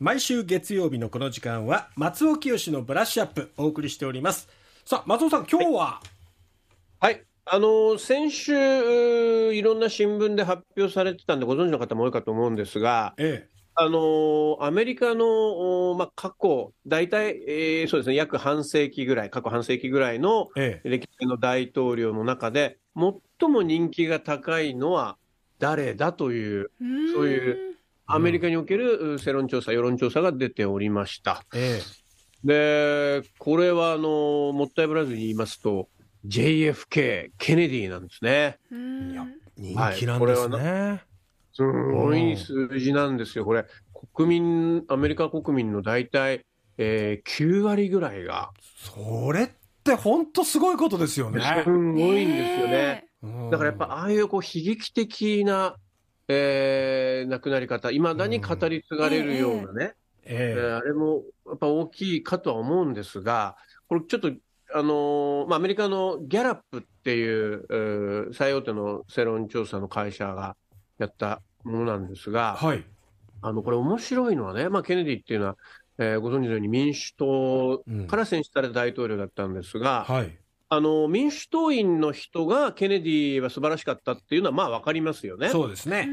毎週月曜日のこの時間は松尾清のブラッシュアップお送りしております。さあ松尾さん今日は？はい。あの先週、いろんな新聞で発表されてたんで、ご存知の方も多いかと思うんですが、えあのアメリカの、おまあ、過去、大体、えーそうですね、約半世紀ぐらい、過去半世紀ぐらいのええ。歴代の大統領の中で、最も人気が高いのは誰だという、そういうアメリカにおけるう世論調査、世論調査が出ておりました。えで、これはあのもったいぶらずに言いますと、JFK、ケネディなんですね。えいや人はい。気なんですこれね、すごい数字なんですよ、これ、国民、アメリカ国民の大体、えー、9割ぐらいが、それって本当すごいことですよね。すごいんですよね。うん。だからやっぱ、ああいうこう悲劇的な、えー亡くなり方、いまだに語り継がれるようなね、ええー。あれもやっぱ大きいかとは思うんですが、これちょっと、あのーまあ、アメリカのギャラップっていう、えー最大手の世論調査の会社がやったものなんですえが、はい。あのこれ、面白いのはね、まあ、ケネディっていうのは、えーご存知のように民主党うんから選出された大統領だったんですが、はいあの民主党員の人がケネディは素晴らしかったっていうのは、まあ分かりますよね。そうですね。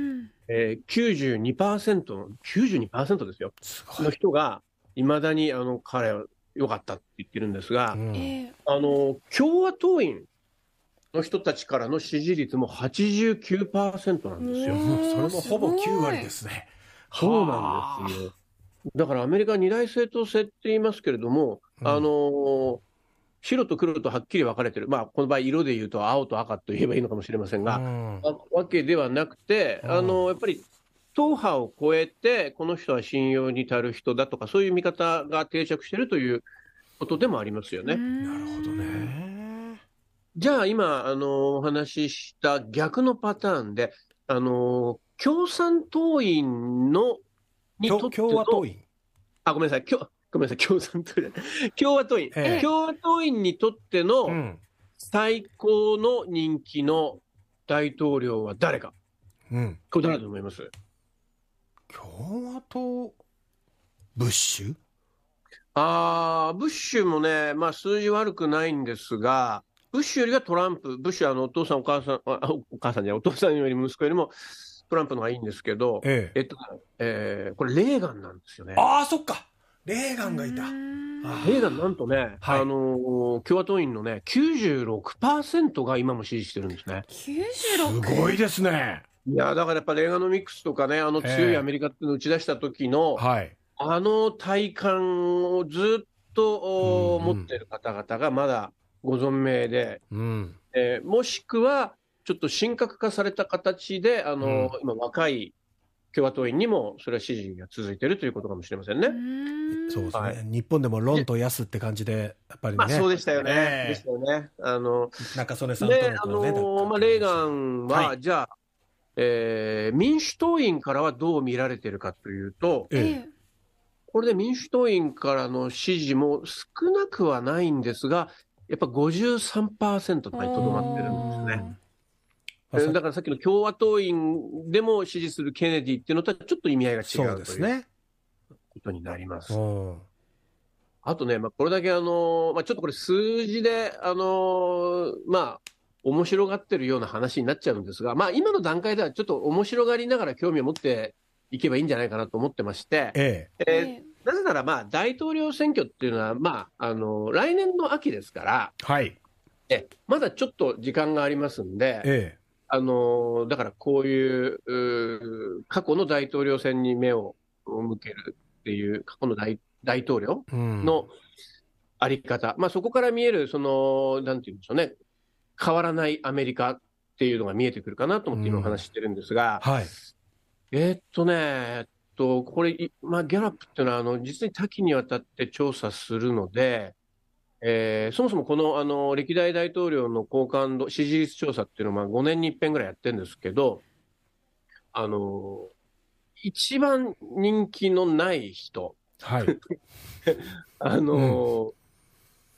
えー、92%の、92%ですよ、すごい。の人が、いまだにあの彼は良かったって言ってるんですが、うん。あの共和党員の人たちからの支持率も89%なんですよ。それもほぼすごい。9割ですね。そうなんですよ。だからアメリカ二大政党制って言いますけれども、うん。あの白と黒とはっきり分かれてる、まあ、この場合、色で言うと青と赤と言えばいいのかもしれませんが、うん。わわけではなくて、うん。あのやっぱり党派を超えて、この人は信用に足る人だとか、そういう見方が定着しているということでもありますよね。なるほどね。じゃあ今、あのお話しした逆のパターンで、あの共産党員のにと共っての共和党員。あ、ごめんなさい、共ごめんなさい、共産党員、共和党員、ええ。共和党員にとってのうん。最高の人気の大統領は誰か、うん。これ誰だと思います？共和党ブッシュ？あーブッシュもね、まあ、数字悪くないんですが、ブッシュよりはトランプ、ブッシュはあのお父さん、お母さん、あお母さんじゃない、お父さんよりも息子よりもトランプの方がいいんですけど、ええ。えっと、えーこれ、レーガンなんですよね。ああそっかレーガンがいた。あレーガン、なんとね、はい。あのー共和党員のね、96%が今も支持してるんですね。す96ごいですね。いや、だからやっぱレーガノミクスとかね、あの強いアメリカっていうのを打ち出した時の、はい。あの体感をずっとおうんうん。持ってる方々がまだご存命で、うん。えーもしくはちょっと神格化された形で、あのうん。今、若い共和党員にもそれは支持が続いているということかもしれませんね。そうですね、はい。日本でもロンとヤスって感じでやっぱりね、まあ、そうでしたよね。ええ。でしたよね。あの中曽根さんとで、あのまあ、レーガンは、はい。じゃあ、えー民主党員からはどう見られてるかというと、ええ。これで民主党員からの支持も少なくはないんですが、やっぱ53%とかにとどまってるんですね。だからさっきの共和党員でも支持するケネディっていうのとはちょっと意味合いが違そううというですね。ことになります。うん。あとね、まあ、これだけあの、まあ、ちょっとこれ数字で、あのまあ、面白がってるような話になっちゃうんですが、まあ、今の段階ではちょっと面白がりながら興味を持っていけばいいんじゃないかなと思ってまして、ええ。えーなぜなら、まあ、大統領選挙っていうのは、まあ、あの来年の秋ですから、はい。えまだちょっと時間がありますんで、えあのだからこういう過去の大統領選に目を向けるっていう、過去の大大統領のあり方、まあ、そこから見える、その、なんていうんでしょうね、変わらないアメリカっていうのが見えてくるかなと思って今お話ししてるんですが、はい。えーっとね、えっと、これ、いまあ、ギャラップっていうのは、あの、実に多岐にわたって調査するので、えーそもそもこの、あの、歴代大統領の好感度、支持率調査っていうのは、まあ、5年に一遍ぐらいやってるんですけど、あの、一番人気のない人、はい。あの、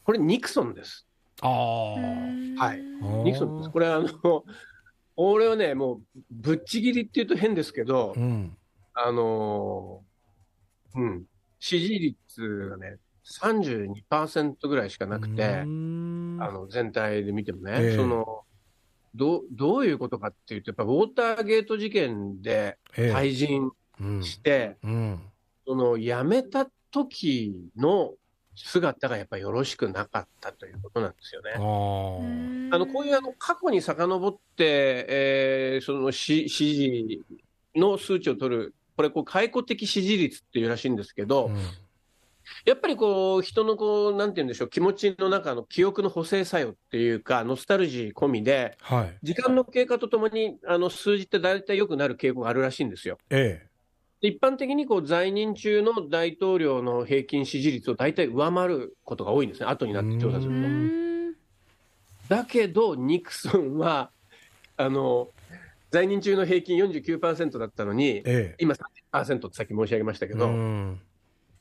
これニクソンです。ああはい。い。ニクソンです。これあの、俺はね、もう、ぶっちぎりって言うと変ですけど、うん。あのうん、支持率がね、32%ぐらいしかなくて、あの全体で見てもね、ええ。そのどうどういうことかっていうと、やっぱウォーターゲート事件でええ。退陣うんして、うん。その辞めた時の姿がやっぱりよろしくなかったということなんですよね。あのこういうあの過去に遡って、えーその支支持の数値を取る、これ、こう解雇的支持率っていうらしいんですけど、うんやっぱりこう人のこう、なんて言うんでしょう、気持ちの中の記憶の補正作用っていうか、ノスタルジー込みで、はい。時間の経過とともにあの数字って大体良くなる傾向があるらしいんですよ。えで一般的にこう在任中の大統領の平均支持率を大体上回ることが多いんですね、後になって調査すうると。ん。だけど、ニクソンは、あの、在任中の平均49%だったのにえ、え。今30%ってさっき申し上げましたけえど、うん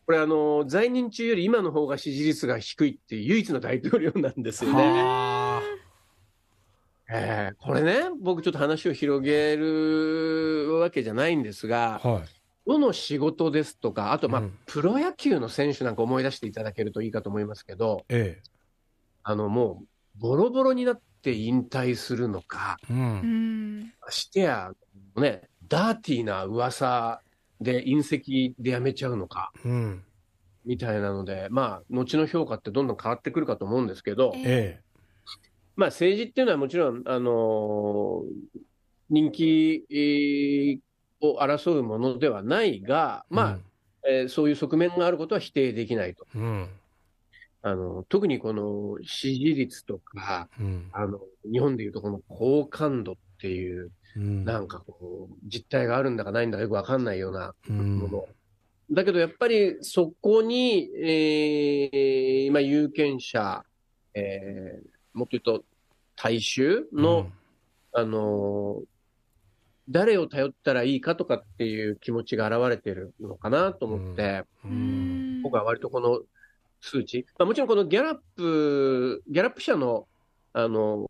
これあの、在任中より今の方が支持率が低いっていう唯一の大統領なんですよね。はええ。これね、僕ちょっと話を広げるわけじゃないんですがあ、はい。どの仕事ですとか、あとまあ、うん。プロ野球の選手なんか思い出していただけるといいかと思いますけど、えあのもう、ボロボロになって引退するのか、え。ううんんましてや、ね、ダーティーな噂で隕石でやめちゃうのか、うん。みたいなので、まあ、後の評価ってどんどん変わってくるかと思うんですけど、えまあ、政治っていうのはもちろん、あのー人気えーを争うものではないが、えまあ、えーそういう側面があることは否定できないと。うん。あの特にこの支持率とか、うん。あの日本でいうとこの好感度っていう、うん。なんかこう、実態があるんだかないんだかよくわかんないようなうん。もの。だけどやっぱりそこに、えーまあ、有権者、えーもっと言うと大衆の、あのー誰を頼ったらいいかとかっていう気持ちが現れてるのかなと思って、ううん。ん僕は割とこの数値、まあ、もちろんこのギャラップ、ギャラップ社の、あの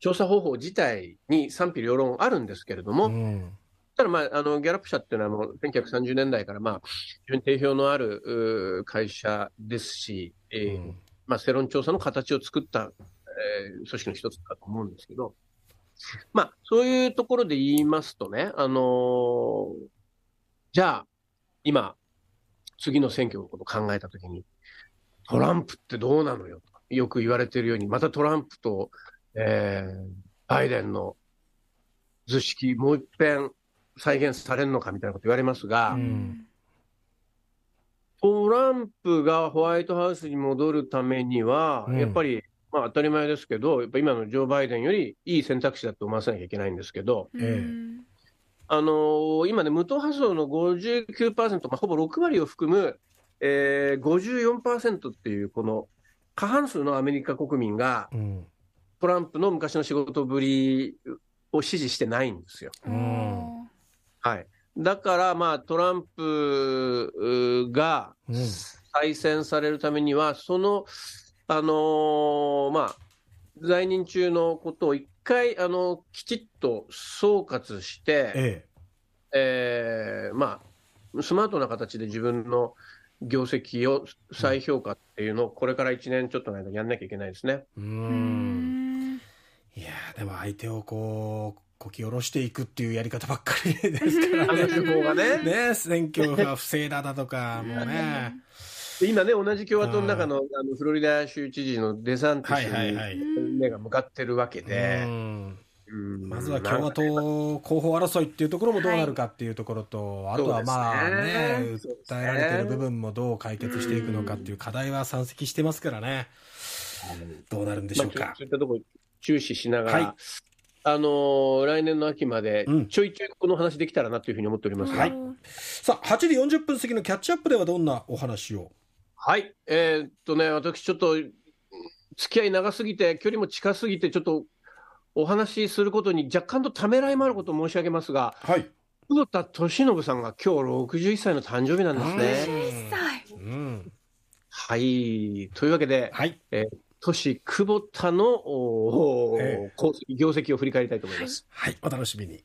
調査方法自体に賛否両論あるんですけれども、うん。ただ、まあ、あのギャラップ社っていうのはもう1930年代から、まあ、非常に定評のある会社ですし、えーうん。まあ、世論調査の形を作った、えー組織の一つだと思うんですけど、まあ、そういうところで言いますとね、あのーじゃあ、今、次の選挙のことを考えたときに、トランプってどうなのよと、よく言われているように、またトランプと、えーバイデンの図式、もう一遍再現されるのかみたいなこと言われますが、うん。トランプがホワイトハウスに戻るためには、うん。やっぱり、まあ、当たり前ですけど、やっぱ今のジョー・バイデンよりいい選択肢だと思わせなきゃいけないんですけど、ええ。うんあのー今ね、無党派層の59%、まあ、ほぼ6割を含む、えー、54%っていう、この過半数のアメリカ国民が、うんトランプの昔の仕事ぶりを支持してないんですよ。うん。はい、だから、まあ、トランプがうん。再選されるためには、その、あのーまあ、在任中のことを一回、あのきちっと総括して、ええ。ーまあ、スマートな形で自分の業績を再評価っていうのを、これから1年ちょっとの間やんなきゃいけないですね。えううんんいやーでも相手をこうこき下ろしていくっていうやり方ばっかりですから あの手法がね。ね選挙が不正だだとかもうね。で今ね、同じ共和党の中のあのフロリダ州知事のデサンティはいはいはスい。に目が向かってるわけで、まずは共和党候補争いっていうところもどうなるかっていうところと、あとはまあね。ね訴えられてる部分もどう解決していくのかっていう課題は山積してますからね。どうなるんでしょうまあかそういったところ注視しながら、はい。あのー来年の秋までうん。ちょいちょいこの話できたらなというふうに思っておりますが、はい。さあ8時40分過ぎのキャッチアップではどんなお話を？はい、えーっとね、私ちょっと、うん付き合い長すぎて、距離も近すぎて、ちょっとお話しすることに若干とためらいもあることを申し上げますが、はい。久保田利伸さんが今日61歳の誕生日なんですね。1歳うん。はい。というわけで、はい都市久保田の、え功績業績を振り返りたいと思います。はい。お楽しみに